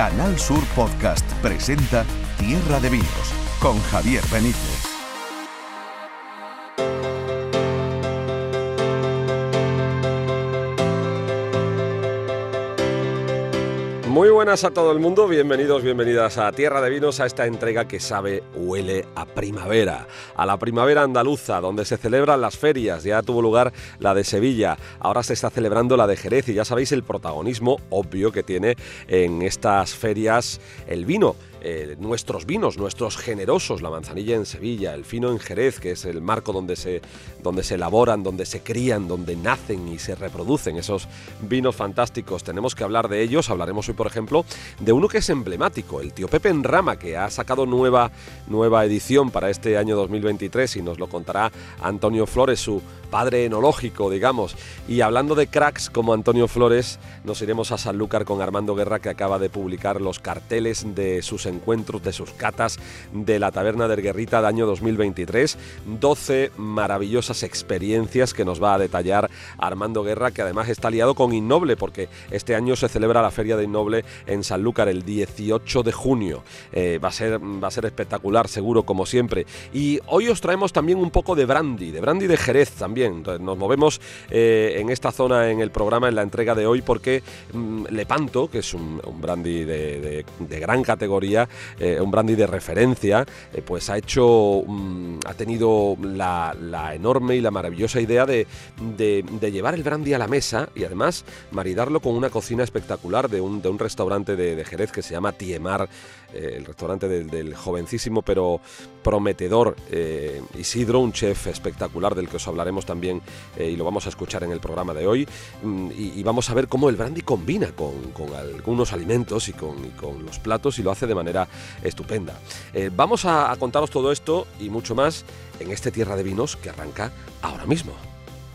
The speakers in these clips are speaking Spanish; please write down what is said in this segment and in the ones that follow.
Canal Sur Podcast presenta Tierra de Vinos con Javier Benítez. Buenas a todo el mundo, bienvenidos, bienvenidas a Tierra de Vinos, a esta entrega que sabe, huele a primavera, a la primavera andaluza, donde se celebran las ferias, ya tuvo lugar la de Sevilla, ahora se está celebrando la de Jerez y ya sabéis el protagonismo obvio que tiene en estas ferias el vino. Eh, nuestros vinos, nuestros generosos, la manzanilla en Sevilla, el fino en Jerez, que es el marco donde se, donde se elaboran, donde se crían, donde nacen y se reproducen esos vinos fantásticos. Tenemos que hablar de ellos. Hablaremos hoy, por ejemplo, de uno que es emblemático, el tío Pepe en Rama, que ha sacado nueva, nueva edición para este año 2023 y nos lo contará Antonio Flores, su padre enológico, digamos. Y hablando de cracks como Antonio Flores, nos iremos a Sanlúcar con Armando Guerra, que acaba de publicar los carteles de sus encuentros, de sus catas de la Taberna del Guerrita de año 2023. 12 maravillosas experiencias que nos va a detallar Armando Guerra, que además está liado con Innoble, porque este año se celebra la Feria de Innoble en Sanlúcar el 18 de junio. Eh, va, a ser, va a ser espectacular, seguro, como siempre. Y hoy os traemos también un poco de brandy, de brandy de Jerez también. Nos movemos eh, en esta zona en el programa, en la entrega de hoy, porque mm, Lepanto, que es un, brandy de gran categoría, eh, un brandy de referencia, eh, pues ha hecho, mm, ha tenido la, enorme y la maravillosa idea de, llevar el brandy a la mesa y además maridarlo con una cocina espectacular de un, de un restaurante de, Jerez que se llama Tiemar, eh, el restaurante del, jovencísimo pero prometedor Isidro, un chef espectacular del que os hablaremos también y lo vamos a escuchar en el programa de hoy. Mm, y, vamos a ver cómo el brandy combina con, algunos alimentos y con, y con los platos y lo hace de manera estupenda. Eh, vamos a, contaros todo esto y mucho más en este Tierra de Vinos que arranca ahora mismo.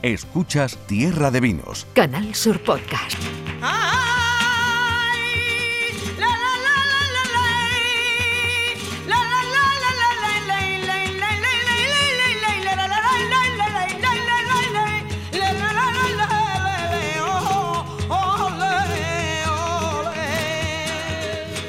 Escuchas Tierra de Vinos. Canal Sur Podcast.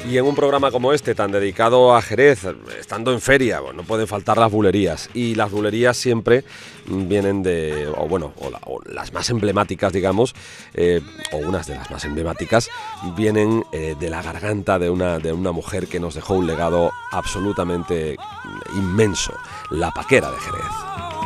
Y en un programa como este, tan dedicado a Jerez, estando en feria, no pueden faltar las bulerías. Y las bulerías siempre vienen de, o bueno, o, las más emblemáticas, digamos, eh, o unas de las más emblemáticas, vienen eh, de la garganta de una, de una mujer que nos dejó un legado absolutamente inmenso, la paquera de Jerez.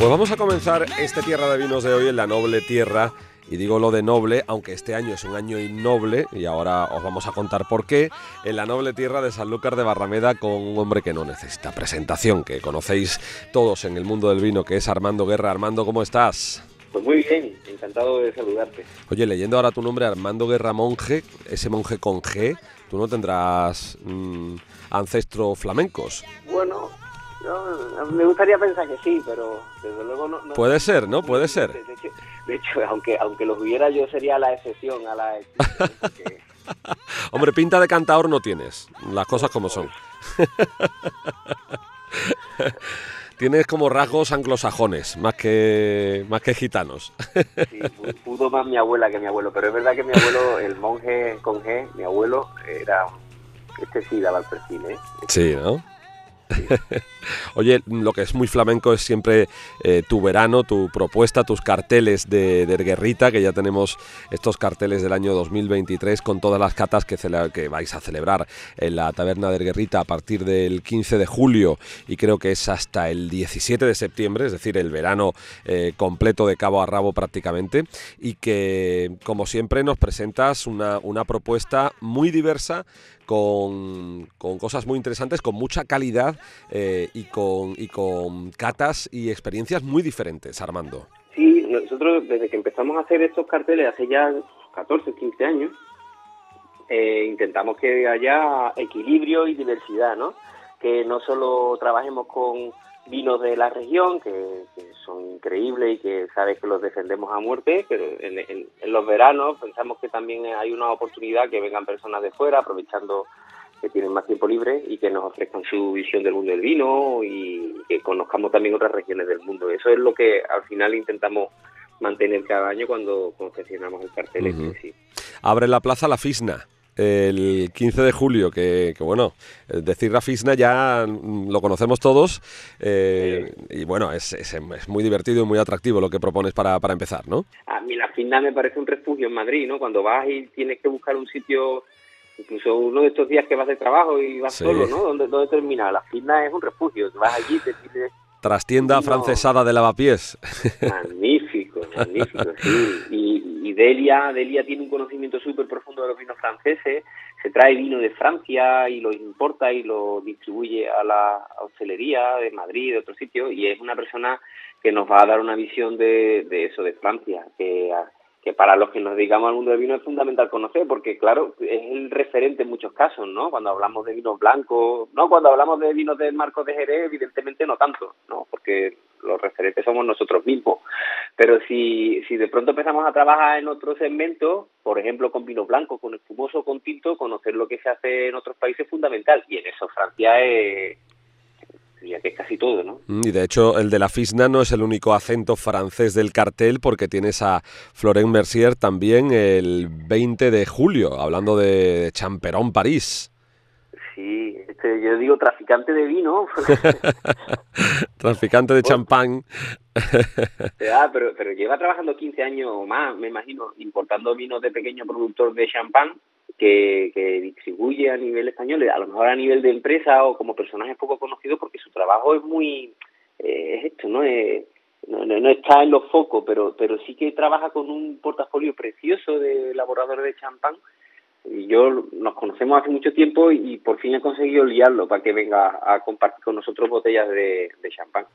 Pues vamos a comenzar este Tierra de Vinos de hoy en la noble tierra. Y digo lo de noble, aunque este año es un año innoble, y ahora os vamos a contar por qué, en la noble tierra de Sanlúcar de Barrameda con un hombre que no necesita presentación, que conocéis todos en el mundo del vino, que es Armando Guerra. Armando, ¿cómo estás? Pues muy bien, encantado de saludarte. Oye, leyendo ahora tu nombre, Armando Guerra Monje, ese monje con G, tú no tendrás mm, ancestros flamencos. Bueno, me gustaría pensar que sí, pero desde luego no. Puede ser, ¿no? Puede ser. De hecho, aunque, aunque los hubiera, yo sería la excepción a la Hombre, pinta de cantador no tienes, las cosas como son. tienes como rasgos anglosajones, más que, más que gitanos. sí, pudo más mi abuela que mi abuelo, pero es verdad que mi abuelo, el monje con G, mi abuelo, era. Este sí daba el perfil, ¿eh? Sí, ¿no? Oye, lo que es muy flamenco es siempre eh, tu verano, tu propuesta, tus carteles de, de, Guerrita, que ya tenemos estos carteles del año 2023 con todas las catas que, vais a celebrar en la taberna de Guerrita a partir del 15 de julio y creo que es hasta el 17 de septiembre, es decir, el verano eh, completo de cabo a rabo prácticamente y que como siempre nos presentas una, una propuesta muy diversa con, cosas muy interesantes, con mucha calidad eh, y, con, y con catas y experiencias muy diferentes, Armando. Sí, nosotros desde que empezamos a hacer estos carteles hace ya 14, 15 años, eh, intentamos que haya equilibrio y diversidad, ¿no? Que no solo trabajemos con vinos de la región que, son increíbles y que sabes que los defendemos a muerte, pero en, los veranos pensamos que también hay una oportunidad que vengan personas de fuera aprovechando que tienen más tiempo libre y que nos ofrezcan su visión del mundo del vino y que conozcamos también otras regiones del mundo. Eso es lo que al final intentamos mantener cada año cuando confeccionamos el cartel. Este, Abre la plaza la Fisna el 15 de julio, que, bueno, decir la Fisna ya lo conocemos todos eh, y bueno, es, es, muy divertido y muy atractivo lo que propones para, para empezar, ¿no? A mí la Fisna me parece un refugio en Madrid, ¿no? Cuando vas y tienes que buscar un sitio incluso uno de estos días que vas de trabajo y vas solo, ¿no? ¿Dónde, ¿Dónde, termina? La Fisna es un refugio, vas allí, te tienes... Trastienda francesada de lavapiés. Magnífico, magnífico, sí. Y, Delia, Delia tiene un conocimiento súper profundo de los vinos franceses, se trae vino de Francia y lo importa y lo distribuye a la hostelería de Madrid, de otros sitios, y es una persona que nos va a dar una visión de, de eso, de Francia, que que para los que nos dedicamos al mundo del vino es fundamental conocer, porque claro, es el referente en muchos casos, ¿no? Cuando hablamos de vinos blancos, no, cuando hablamos de vinos del marco de Jerez, evidentemente no tanto, ¿no? Porque los referentes somos nosotros mismos. Pero si, si de pronto empezamos a trabajar en otro segmento, por ejemplo con vino blanco, con espumoso, con tinto, conocer lo que se hace en otros países es fundamental. Y en eso Francia es, que es casi todo, ¿no? Mm, y de hecho, el de la Fisna no es el único acento francés del cartel, porque tienes a Florent Mercier también el 20 de julio, hablando de Champerón, París. Sí, este, yo digo traficante de vino. traficante de champán. ah, pero, pero lleva trabajando 15 años o más, me imagino, importando vinos de pequeño productor de champán que, distribuye a nivel español, a lo mejor a nivel de empresa o como personaje poco conocido, porque su trabajo es muy, eh, es esto, ¿no? Es, no, no, está en los focos, pero, pero sí que trabaja con un portafolio precioso de elaboradores de champán y yo nos conocemos hace mucho tiempo y, por fin he conseguido liarlo para que venga a compartir con nosotros botellas de, champán.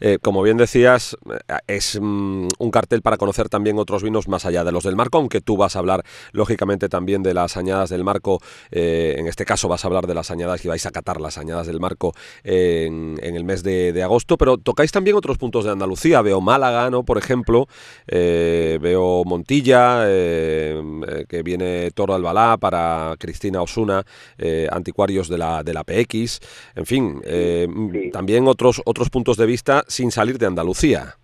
Eh, como bien decías, eh, es mm, un cartel para conocer también otros vinos más allá de los del marco, aunque tú vas a hablar lógicamente también de las añadas del marco, eh, en este caso vas a hablar de las añadas y vais a catar las añadas del marco en, el mes de, agosto, pero tocáis también otros puntos de Andalucía, veo Málaga, ¿no? por ejemplo, veo Montilla, que viene todo Albalá, para Cristina Osuna, eh, anticuarios de la, de la PX, en fin, eh, también otros, otros puntos de vista sin salir de Andalucía.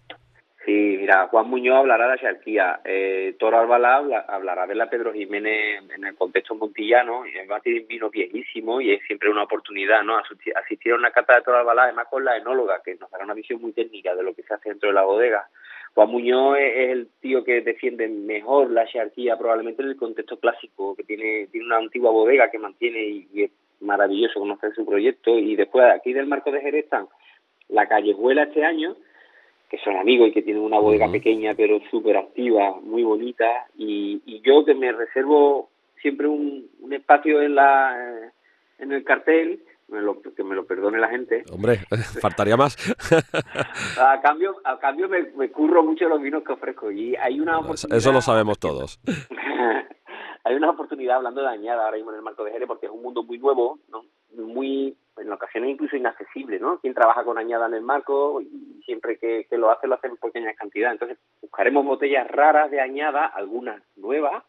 Sí, mira, Juan Muñoz hablará de la Xarquía, eh, Toro Albalá hablará de la Pedro Jiménez en el contexto montillano, es un vino viejísimo y es siempre una oportunidad, ¿no? Asistir a una cata de Toro Albalá, además con la enóloga, que nos dará una visión muy técnica de lo que se hace dentro de la bodega. Juan Muñoz es, el tío que defiende mejor la jerarquía probablemente en el contexto clásico, que tiene, tiene una antigua bodega que mantiene y, es maravilloso conocer su proyecto. Y después aquí del Marco de Jerez están la callejuela este año, que son amigos y que tienen una bodega pequeña pero súper activa, muy bonita. Y, y yo que me reservo siempre un, un espacio en, la, en el cartel que me lo perdone la gente. Hombre, faltaría más. a cambio, a cambio me, curro mucho los vinos que ofrezco y hay una Eso lo sabemos todos. hay una oportunidad hablando de añada ahora mismo en el marco de Jerez porque es un mundo muy nuevo, ¿no? Muy, en ocasiones incluso inaccesible, ¿no? Quien trabaja con añada en el marco y siempre que, que lo hace lo hace en pequeñas cantidades. Entonces buscaremos botellas raras de añada, algunas nuevas,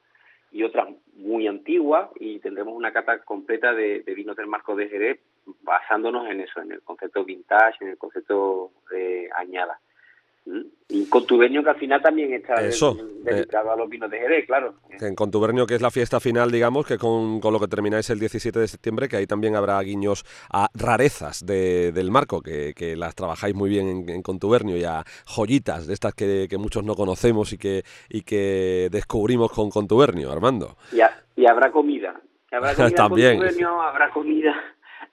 y otras muy antiguas y tendremos una cata completa de, de vinos del marco de Jerez basándonos en eso, en el concepto vintage, en el concepto de añada. ¿Mm? Y Contubernio que al final también está Eso, dedicado a los vinos de Jerez, claro. En Contubernio que es la fiesta final, digamos, que con, con, lo que termináis el 17 de septiembre, que ahí también habrá guiños a rarezas de, del marco, que, que, las trabajáis muy bien en, Contubernio, y a joyitas de estas que, que, muchos no conocemos y que, y que descubrimos con Contubernio, Armando. Y, y habrá comida. Habrá comida también. habrá comida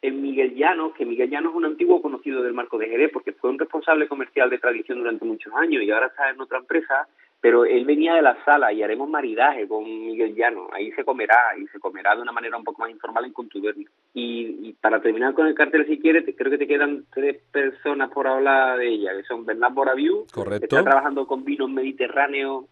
en Miguel Llano, que Miguel Llano es un antiguo conocido del Marco de Jerez, porque fue un responsable comercial de tradición durante muchos años y ahora está en otra empresa, pero él venía de la sala y haremos maridaje con Miguel Llano, ahí se comerá y se comerá de una manera un poco más informal en Contubernio. Y, para terminar con el cartel, si quieres, creo que te quedan tres personas por hablar de ella, que son Bernard Boraviu, Correcto. que está trabajando con vinos mediterráneos,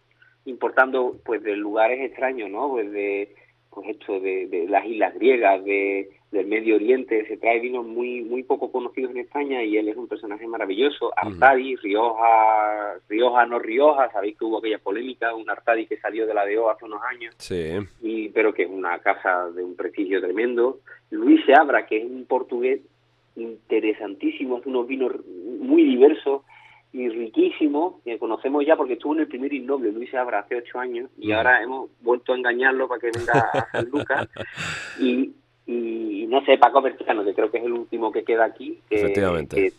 importando pues de lugares extraños, ¿no? Pues de pues esto de, las islas griegas, de, del Medio Oriente, se trae vinos muy muy poco conocidos en España y él es un personaje maravilloso. Artadi, Rioja, Rioja no Rioja, sabéis que hubo aquella polémica, un Artadi que salió de la DO hace unos años, sí. y, pero que es una casa de un prestigio tremendo. Luis Seabra, que es un portugués interesantísimo, hace unos vinos muy diversos, y riquísimo, que conocemos ya porque estuvo en el primer innoble, Luis Abra, hace ocho años, y ahora hemos vuelto a engañarlo para que venga a San Lucas. Y, y no sé, Paco Berciano, que creo que es el último que queda aquí, que, Efectivamente. Que,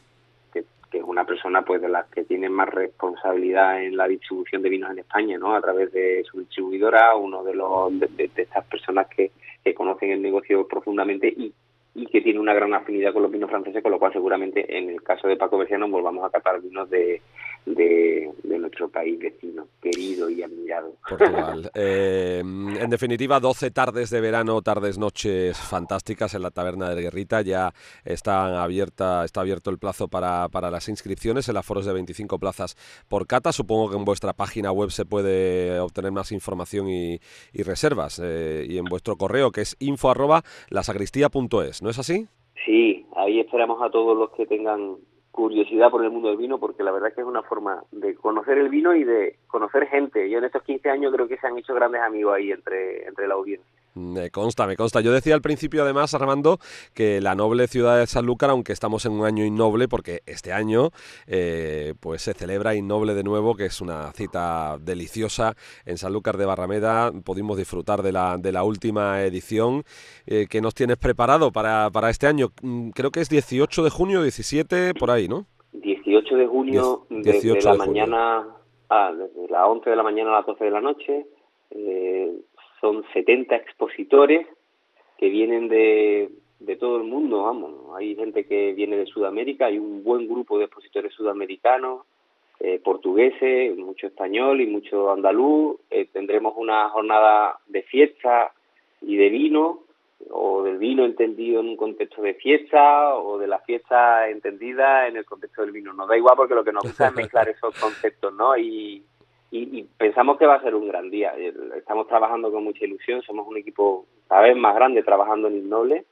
es una persona pues de las que tiene más responsabilidad en la distribución de vinos en España, ¿no? A través de su distribuidora, uno de los de, estas personas que, que conocen el negocio profundamente y y que tiene una gran afinidad con los vinos franceses, con lo cual seguramente en el caso de Paco Berciano volvamos a catar vinos de, de, nuestro país vecino, querido y admirado. Portugal. Eh, en definitiva, 12 tardes de verano, tardes, noches fantásticas en la taberna de Guerrita. Ya está, abierta, está abierto el plazo para, para las inscripciones. El aforo es de 25 plazas por cata. Supongo que en vuestra página web se puede obtener más información y, reservas. Eh, y en vuestro correo, que es info arroba ¿no es así? Sí, ahí esperamos a todos los que tengan curiosidad por el mundo del vino porque la verdad es que es una forma de conocer el vino y de conocer gente. Yo en estos 15 años creo que se han hecho grandes amigos ahí entre, entre la audiencia. Me consta, me consta. Yo decía al principio, además, Armando, que la noble ciudad de Sanlúcar, aunque estamos en un año innoble, porque este año eh, pues se celebra Innoble de nuevo, que es una cita deliciosa en Sanlúcar de Barrameda. Pudimos disfrutar de la, de la última edición eh, que nos tienes preparado para, para este año. Mm, creo que es 18 de junio, 17, por ahí, ¿no? 18 de junio, desde la mañana, a, desde las 11 de la mañana a las 12 de la noche. Eh, son 70 expositores que vienen de, de todo el mundo, vamos. Hay gente que viene de Sudamérica, hay un buen grupo de expositores sudamericanos, eh, portugueses, mucho español y mucho andaluz. Eh, tendremos una jornada de fiesta y de vino, o del vino entendido en un contexto de fiesta, o de la fiesta entendida en el contexto del vino. Nos da igual porque lo que nos gusta es mezclar esos conceptos, ¿no? Y, y, pensamos que va a ser un gran día. Estamos trabajando con mucha ilusión, somos un equipo cada vez más grande trabajando en Innoble.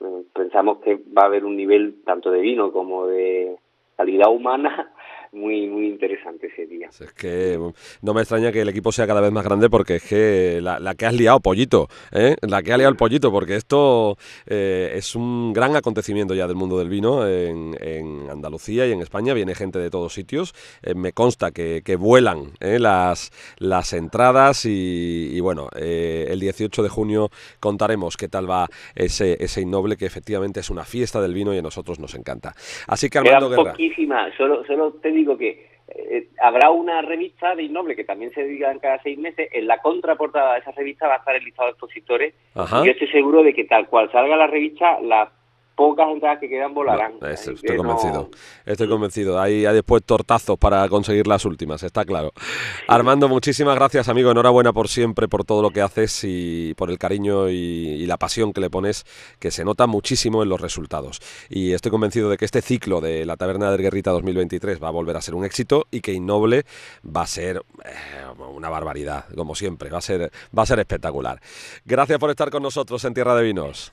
Eh, pensamos que va a haber un nivel tanto de vino como de calidad humana muy muy interesante ese día. Es que no me extraña que el equipo sea cada vez más grande porque es que la, que has liado, Pollito, ¿eh? la que ha liado el Pollito, porque esto eh, es un gran acontecimiento ya del mundo del vino en, Andalucía y en España. Viene gente de todos sitios. Eh, me consta que, vuelan las, las entradas y, bueno, el 18 de junio contaremos qué tal va ese, ese innoble que efectivamente es una fiesta del vino y a nosotros nos encanta. Así que Armando Guerra. poquísima, solo, solo te digo que eh, habrá una revista de Innoble que también se dedica cada seis meses. En la contraportada de esa revista va a estar el listado de expositores. Y yo estoy seguro de que tal cual salga la revista, la pocas entradas que quedan volarán. estoy convencido, estoy convencido. Hay, después tortazos para conseguir las últimas, está claro. Armando, muchísimas gracias, amigo. Enhorabuena por siempre, por todo lo que haces y por el cariño y, la pasión que le pones, que se nota muchísimo en los resultados. Y estoy convencido de que este ciclo de la Taberna de Guerrita 2023 va a volver a ser un éxito y que Innoble va a ser eh, una barbaridad, como siempre. Va a ser, va a ser espectacular. Gracias por estar con nosotros en Tierra de Vinos.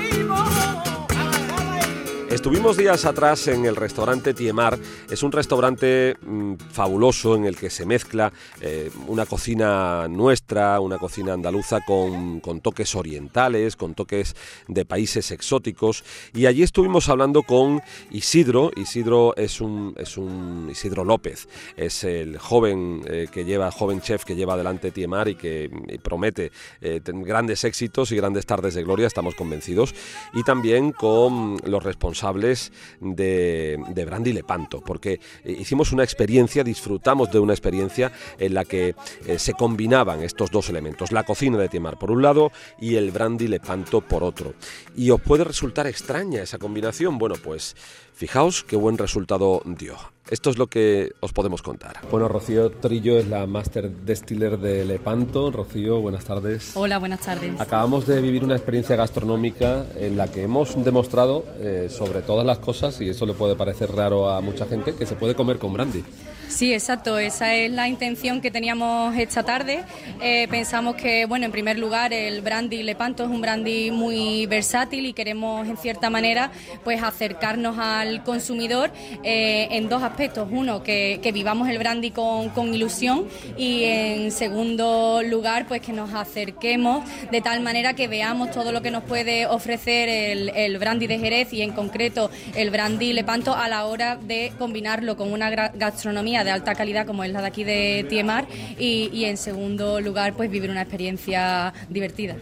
Estuvimos días atrás en el restaurante Tiemar. Es un restaurante mm, fabuloso en el que se mezcla eh, una cocina nuestra, una cocina andaluza con, toques orientales, con toques de países exóticos. Y allí estuvimos hablando con Isidro. Isidro es un, es un Isidro López. Es el joven eh, que lleva, joven chef que lleva adelante Tiemar y que promete eh, grandes éxitos y grandes tardes de gloria, estamos convencidos. Y también con los responsables amables de, Brandy Lepanto, porque hicimos una experiencia, disfrutamos de una experiencia en la que eh, se combinaban estos dos elementos, la cocina de Tiemar por un lado y el Brandy Lepanto por otro. Y os puede resultar extraña esa combinación, bueno, pues fijaos qué buen resultado dio. Esto es lo que os podemos contar. Bueno, Rocío Trillo es la Master Distiller de Lepanto. Rocío, buenas tardes. Hola, buenas tardes. Acabamos de vivir una experiencia gastronómica en la que hemos demostrado eh, sobre todas las cosas, y eso le puede parecer raro a mucha gente, que se puede comer con brandy. Sí, exacto, esa es la intención que teníamos esta tarde. Eh, pensamos que, bueno, en primer lugar, el brandy Lepanto es un brandy muy versátil y queremos, en cierta manera, pues acercarnos al consumidor eh, en dos aspectos. Uno, que, vivamos el brandy con, ilusión y, en segundo lugar, pues que nos acerquemos de tal manera que veamos todo lo que nos puede ofrecer el, el brandy de Jerez y, en concreto, el brandy Lepanto a la hora de combinarlo con una gastronomía de alta calidad como es la de aquí de Tiemar y, en segundo lugar pues vivir una experiencia divertida.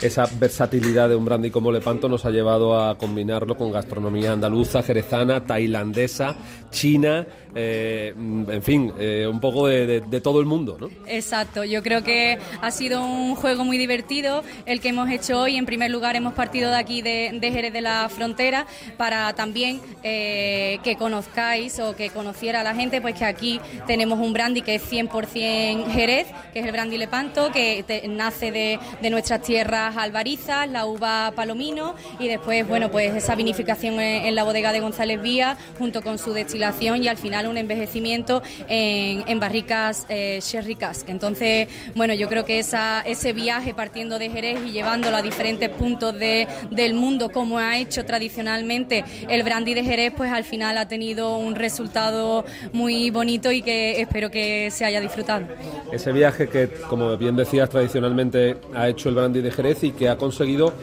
Esa versatilidad de un brandy como Lepanto nos ha llevado a combinarlo con gastronomía andaluza, jerezana, tailandesa, china, eh, en fin, eh, un poco de, todo el mundo, ¿no? Exacto, yo creo que ha sido un juego muy divertido el que hemos hecho hoy. En primer lugar, hemos partido de aquí de, Jerez de la Frontera para también eh, que conozcáis o que conociera la gente, pues que aquí tenemos un brandy que es 100% Jerez, que es el brandy Lepanto, que nace de, nuestras tierras albarizas, la uva palomino y después, bueno, pues esa vinificación en, en la bodega de González Vía junto con su destilación y al final un envejecimiento en, barricas eh, sherry. Entonces, bueno, yo creo que ese viaje partiendo de Jerez y llevándolo a diferentes puntos de, del mundo, como ha hecho tradicionalmente el brandy de Jerez, pues al final ha tenido un resultado muy bonito y que espero que se haya disfrutado. Ese viaje que, como bien decías, tradicionalmente ha hecho el brandy de Jerez y que ha conseguido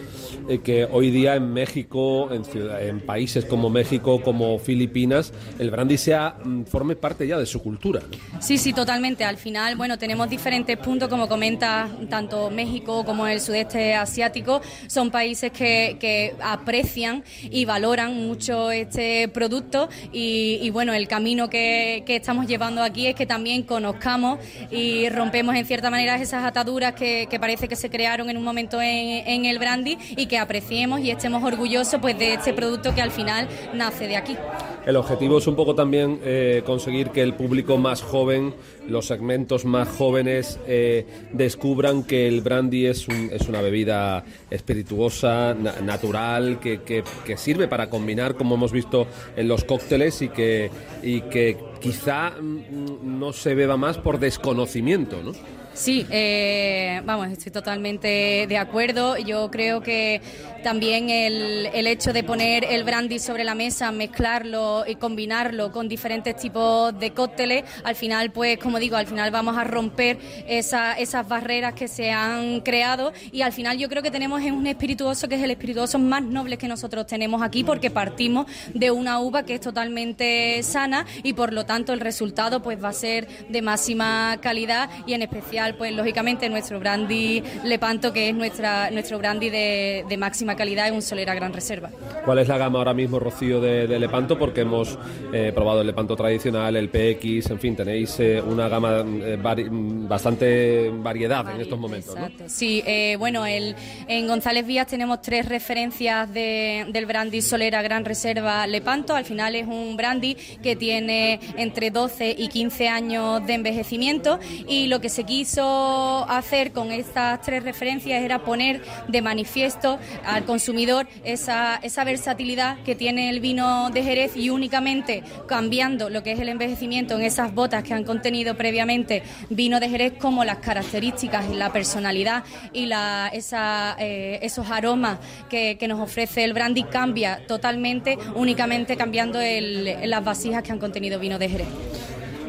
que hoy día en México, en, en países como México, como Filipinas, el brandy sea mm, forme parte ya de su cultura. Sí, sí, totalmente. Al final, bueno, tenemos diferentes puntos, como comenta tanto México como el sudeste asiático, son países que, que aprecian y valoran mucho este producto y, bueno, el camino que, que, estamos llevando aquí es que también conozcamos y rompemos en cierta manera esas ataduras que, que parece que se crearon en un momento en, en el brandy y que apreciemos y estemos orgullosos pues de este producto que al final nace de aquí. El objetivo es un poco también eh, conseguir que el público más joven, los segmentos más jóvenes, eh, descubran que el brandy es, es una bebida espirituosa, natural, que, que, que, sirve para combinar, como hemos visto en los cócteles, y que, y que quizá mm, no se beba más por desconocimiento, ¿no? Sí, eh, vamos, estoy totalmente de acuerdo. Yo creo que también el, el, hecho de poner el brandy sobre la mesa, mezclarlo y combinarlo con diferentes tipos de cócteles, al final, pues, como digo, al final vamos a romper esa, esas barreras que se han creado y al final yo creo que tenemos un espirituoso que es el espirituoso más noble que nosotros tenemos aquí porque partimos de una uva que es totalmente sana y por lo tanto el resultado pues va a ser de máxima calidad y en especial pues lógicamente nuestro brandy Lepanto, que es nuestra, nuestro brandy de, de máxima calidad, es un Solera Gran Reserva. ¿Cuál es la gama ahora mismo, Rocío, de, Lepanto? Porque hemos eh, probado el Lepanto tradicional, el PX, en fin, tenéis eh, una gama eh, bastante variedad en estos momentos. Sí, bueno, el, en González Vías tenemos tres referencias de, del brandy Solera Gran Reserva Lepanto. Al final es un brandy que tiene entre 12 y 15 años de envejecimiento y lo que se quiso hacer con estas tres referencias era poner de manifiesto al consumidor esa, esa versatilidad que tiene el vino de Jerez y únicamente cambiando lo que es el envejecimiento en esas botas que han contenido previamente vino de Jerez como las características y la personalidad y la, esa, eh, esos aromas que, que, nos ofrece el brandy cambia totalmente únicamente cambiando el, las vasijas que han contenido vino de Jerez.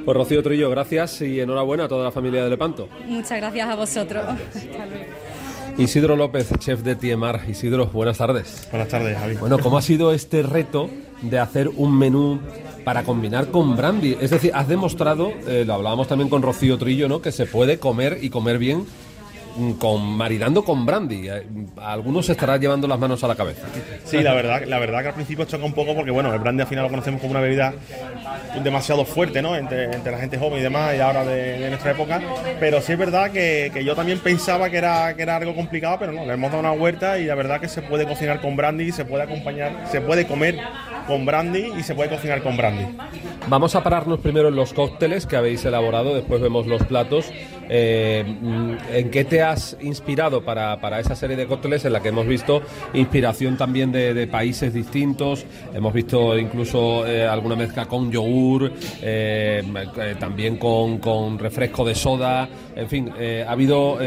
Pues Rocío Trillo, gracias y enhorabuena a toda la familia de Lepanto. Muchas gracias a vosotros. Isidro López, chef de Tiemar. Isidro, buenas tardes. Buenas tardes, Javi. Bueno, ¿cómo ha sido este reto de hacer un menú para combinar con brandy? Es decir, has demostrado, eh, lo hablábamos también con Rocío Trillo, ¿no? Que se puede comer y comer bien con maridando con brandy. Eh, algunos se estarán llevando las manos a la cabeza. Sí, la verdad, la verdad que al principio choca un poco porque bueno, el brandy al final lo conocemos como una bebida demasiado fuerte, ¿no? Entre, la gente joven y demás y ahora de, nuestra época. Pero sí es verdad que, yo también pensaba que era, que era algo complicado, pero no, le hemos dado una vuelta y la verdad que se puede cocinar con brandy, se puede acompañar, se puede comer con brandy y se puede cocinar con brandy. Vamos a pararnos primero en los cócteles que habéis elaborado, después vemos los platos. Eh, ¿En qué te has inspirado para, esa serie de cócteles en la que hemos visto inspiración también de, países distintos? Hemos visto incluso eh, alguna mezcla con yogur, eh, también con, con, refresco de soda. En fin, ha habido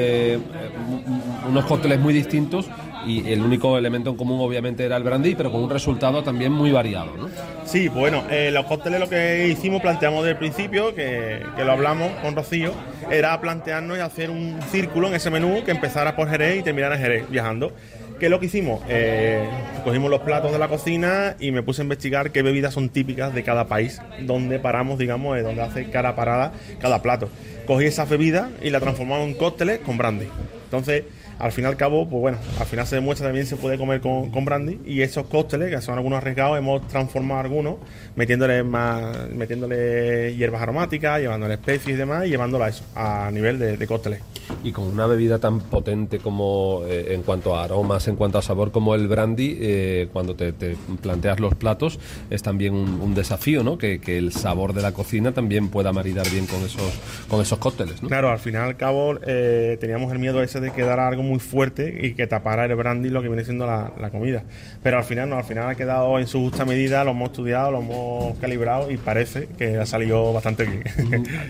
unos cócteles muy distintos y el único elemento en común obviamente era el brandy, pero con un resultado también muy variado. ¿no? Sí, bueno, eh, los cócteles lo que hicimos, planteamos desde el principio, que, lo hablamos con Rocío, era plantearnos y hacer un círculo en ese menú que empezara por Jerez y terminara en Jerez, viajando. ¿Qué es lo que hicimos? Eh, cogimos los platos de la cocina y me puse a investigar qué bebidas son típicas de cada país, donde paramos, digamos, donde hace cada parada cada plato. Cogí esas bebidas y la transformamos en cócteles con brandy. Entonces, al fin y al cabo, pues bueno, al final se demuestra también se puede comer con, con brandy y esos cócteles, que son algunos arriesgados, hemos transformado algunos metiéndole más, metiéndole hierbas aromáticas, llevándole especies y demás y llevándola a, a nivel de, de cócteles. Y con una bebida tan potente como eh, en cuanto a aromas, en cuanto a sabor como el brandy, eh, cuando te, planteas los platos, es también un, desafío, ¿no? Que, el sabor de la cocina también pueda maridar bien con esos, con esos cócteles, ¿no? Claro, al final al cabo eh, teníamos el miedo ese de quedar algo muy fuerte y que tapara el brandy lo que viene siendo la, comida. Pero al final no, al final ha quedado en su justa medida, lo hemos estudiado, lo hemos calibrado y parece que ha salido bastante bien.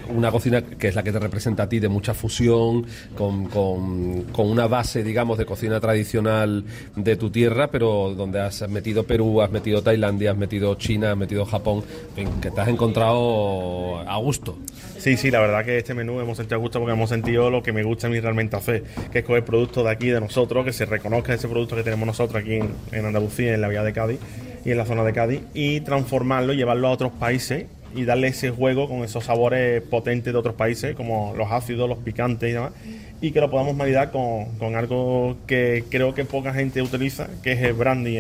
una cocina que es la que te representa a ti de mucha fusión, con, con, una base, digamos, de cocina tradicional de tu tierra, pero donde has metido Perú, has metido Tailandia, has metido China, has metido Japón, que te has encontrado a gusto. Sí, sí, la verdad que este menú hemos sentido gusto porque hemos sentido lo que me gusta a mí realmente hacer, que es coger productos de aquí, de nosotros, que se reconozca ese producto que tenemos nosotros aquí en, en Andalucía, en la vía de Cádiz y en la zona de Cádiz, y transformarlo y llevarlo a otros países y darle ese juego con esos sabores potentes de otros países, como los ácidos, los picantes y demás, y que lo podamos maridar con, algo que creo que poca gente utiliza, que es el brandy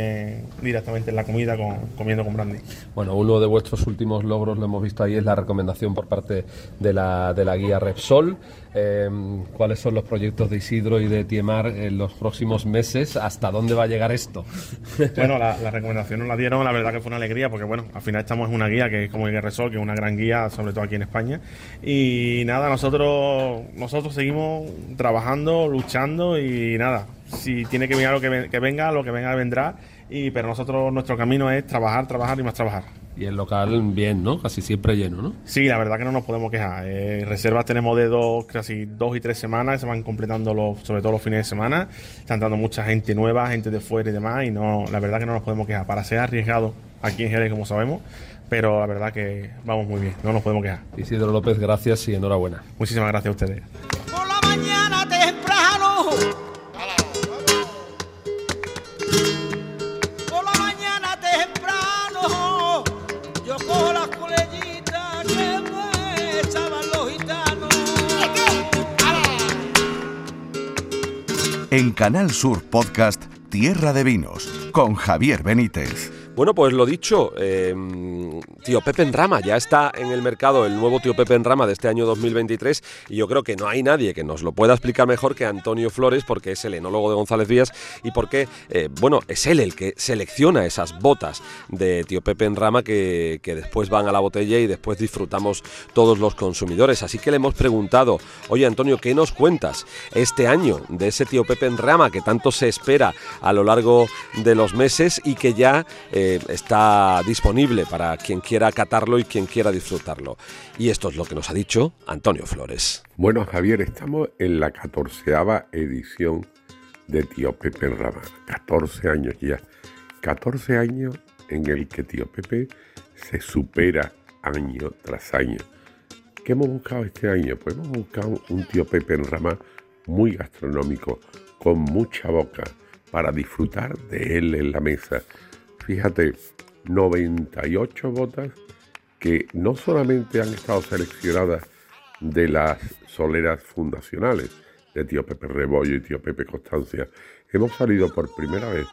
directamente en la comida, con, comiendo con brandy. Bueno, uno de vuestros últimos logros, lo hemos visto ahí, es la recomendación por parte de la, de la guía Repsol. Em, ¿Cuáles son los proyectos de Isidro y de Tiemar en los próximos meses? ¿Hasta dónde va a llegar esto? bueno, la, recomendación nos la dieron, la verdad que fue una alegría, porque bueno, al final estamos en una guía que es como Guía Repsol, que es una gran guía, sobre todo aquí en España. Y nada, nosotros, nosotros seguimos trabajando, luchando y nada, si tiene que venir lo que, que venga, lo que venga vendrá. Y, pero nosotros, nuestro camino es trabajar, trabajar y más trabajar. Y el local bien, ¿no? Casi siempre lleno, ¿no? Sí, la verdad que no nos podemos quejar. Eh, reservas tenemos de dos, casi dos y tres semanas, se van completando los, sobre todo los fines de semana. Está entrando mucha gente nueva, gente de fuera y demás, y no, la verdad que no nos podemos quejar. Para ser arriesgado aquí en Jerez, como sabemos, pero la verdad que vamos muy bien, no nos podemos quejar. Isidro López, gracias y enhorabuena. Muchísimas gracias a ustedes. En Canal Sur Podcast Tierra de Vinos con Javier Benítez. Bueno, pues lo dicho, em, tío Pepe en Rama, ya está en el mercado el nuevo tío Pepe en Rama de este año 2023 y yo creo que no hay nadie que nos lo pueda explicar mejor que Antonio Flores porque es el enólogo de González Díaz y porque, eh, bueno, es él el que selecciona esas botas de tío Pepe en Rama que, que después van a la botella y después disfrutamos todos los consumidores. Así que le hemos preguntado, oye Antonio, ¿qué nos cuentas este año de ese tío Pepe en Rama que tanto se espera a lo largo de los meses y que ya... Eh, está disponible para quien quiera catarlo y quien quiera disfrutarlo. Y esto es lo que nos ha dicho Antonio Flores. Bueno, Javier, estamos en la catorceava edición de Tío Pepe en Rama. 14 años ya. 14 años en el que Tío Pepe se supera año tras año. ¿Qué hemos buscado este año? Pues hemos buscado un Tío Pepe en Rama muy gastronómico, con mucha boca, para disfrutar de él en la mesa fíjate, 98 botas que no solamente han estado seleccionadas de las soleras fundacionales, de tío Pepe Rebollo y tío Pepe Constancia, hemos salido por primera vez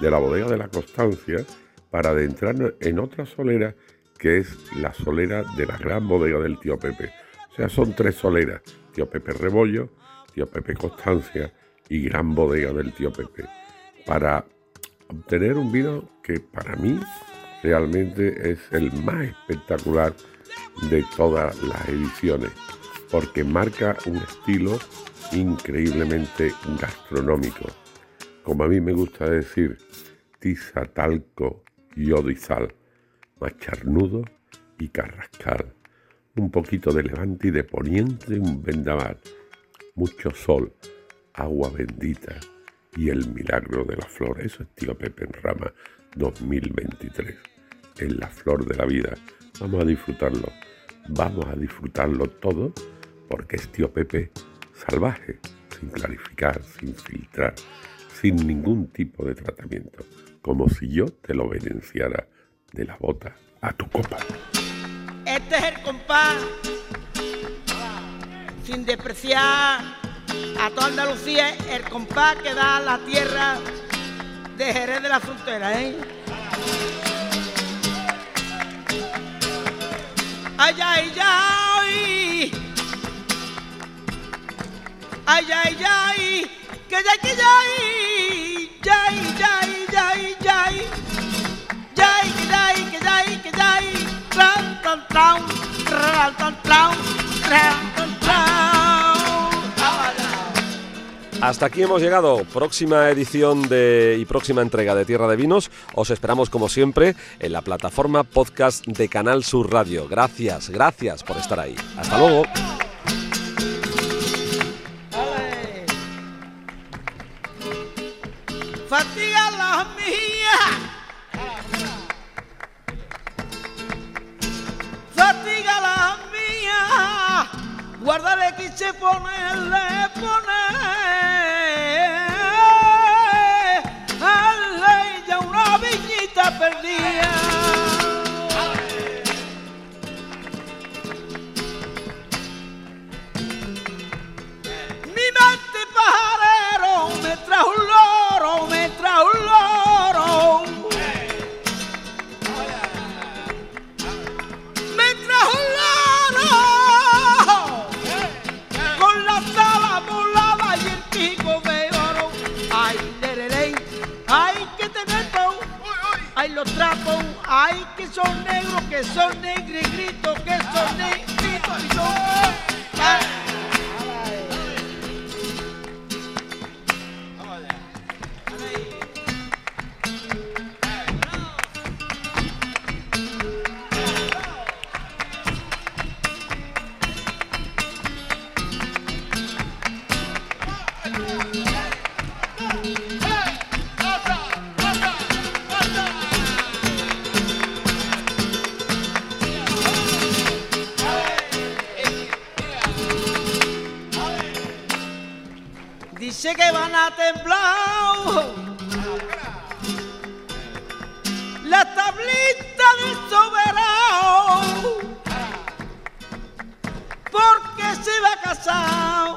de la bodega de la Constancia para adentrarnos en otra solera que es la solera de la gran bodega del tío Pepe. O sea, son tres soleras, tío Pepe Rebollo, tío Pepe Constancia y gran bodega del tío Pepe, para obtener un vino que para mí realmente es el más espectacular de todas las ediciones, porque marca un estilo increíblemente gastronómico. Como a mí me gusta decir, tiza, talco, y sal, macharnudo y carrascal. Un poquito de levante y de poniente, un vendaval. Mucho sol, agua bendita y el milagro de la flor. Eso es Tío Pepe en Rama 2023. En la flor de la vida. Vamos a disfrutarlo. Vamos a disfrutarlo todo porque es Tío Pepe salvaje, sin clarificar, sin filtrar, sin ningún tipo de tratamiento, como si yo te lo venenciara de la bota a tu copa. Este es el compás, sin despreciar a toda Andalucía, el compás que da la tierra de Jerez de la Frontera, ¿eh? Ay, ay, ay. Ay, ay, ay. Que ya, que ya, ya, ya, ya, ya. Que ya, que ya, que ya. Hasta aquí hemos llegado. Próxima edición de, y próxima entrega de Tierra de Vinos. Os esperamos como siempre en la plataforma podcast de Canal Sur Radio. Gracias, gracias por estar ahí. Hasta luego. Fatiga la mía. Fatiga la mía. Guardale que se ponerle, মনে Que van a temblar. La tablita del soberano. Porque se va a casar.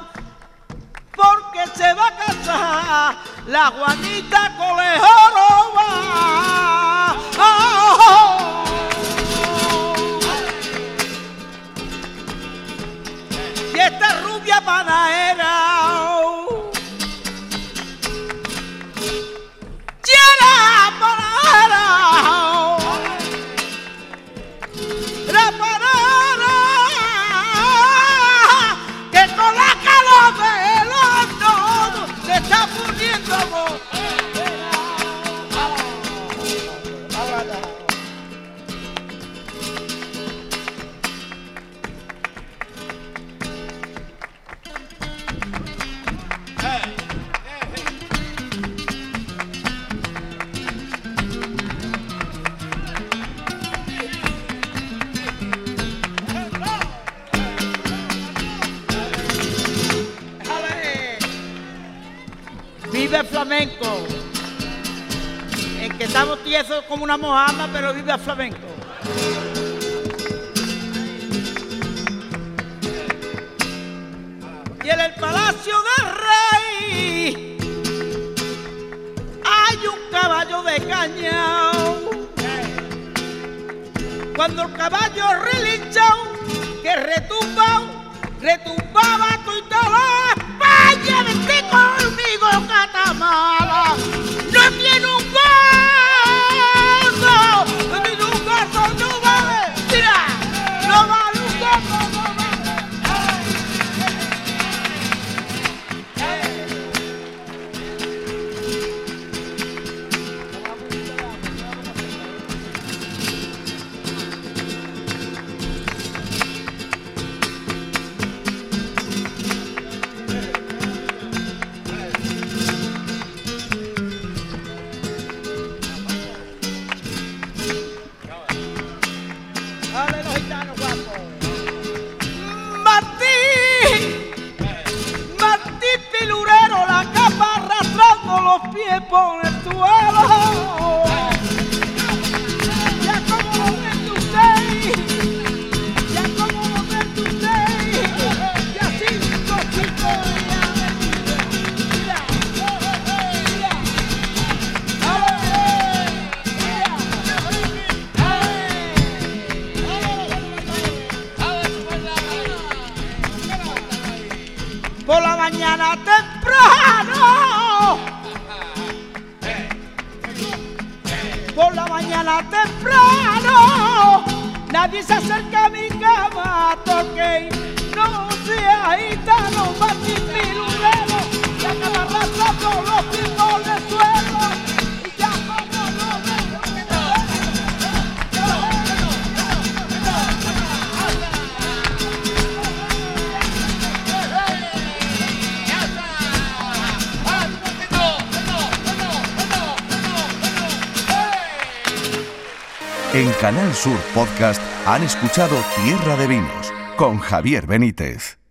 Porque se va a casar. La Juanita Colejoroba y esta rubia panadera está muriendo. como una mojama, pero vive a flamenco. Y en el palacio del rey hay un caballo de caña. Cuando el caballo relinchao que retuvo hacer Canal Sur Podcast han escuchado Tierra de Vinos con Javier Benítez.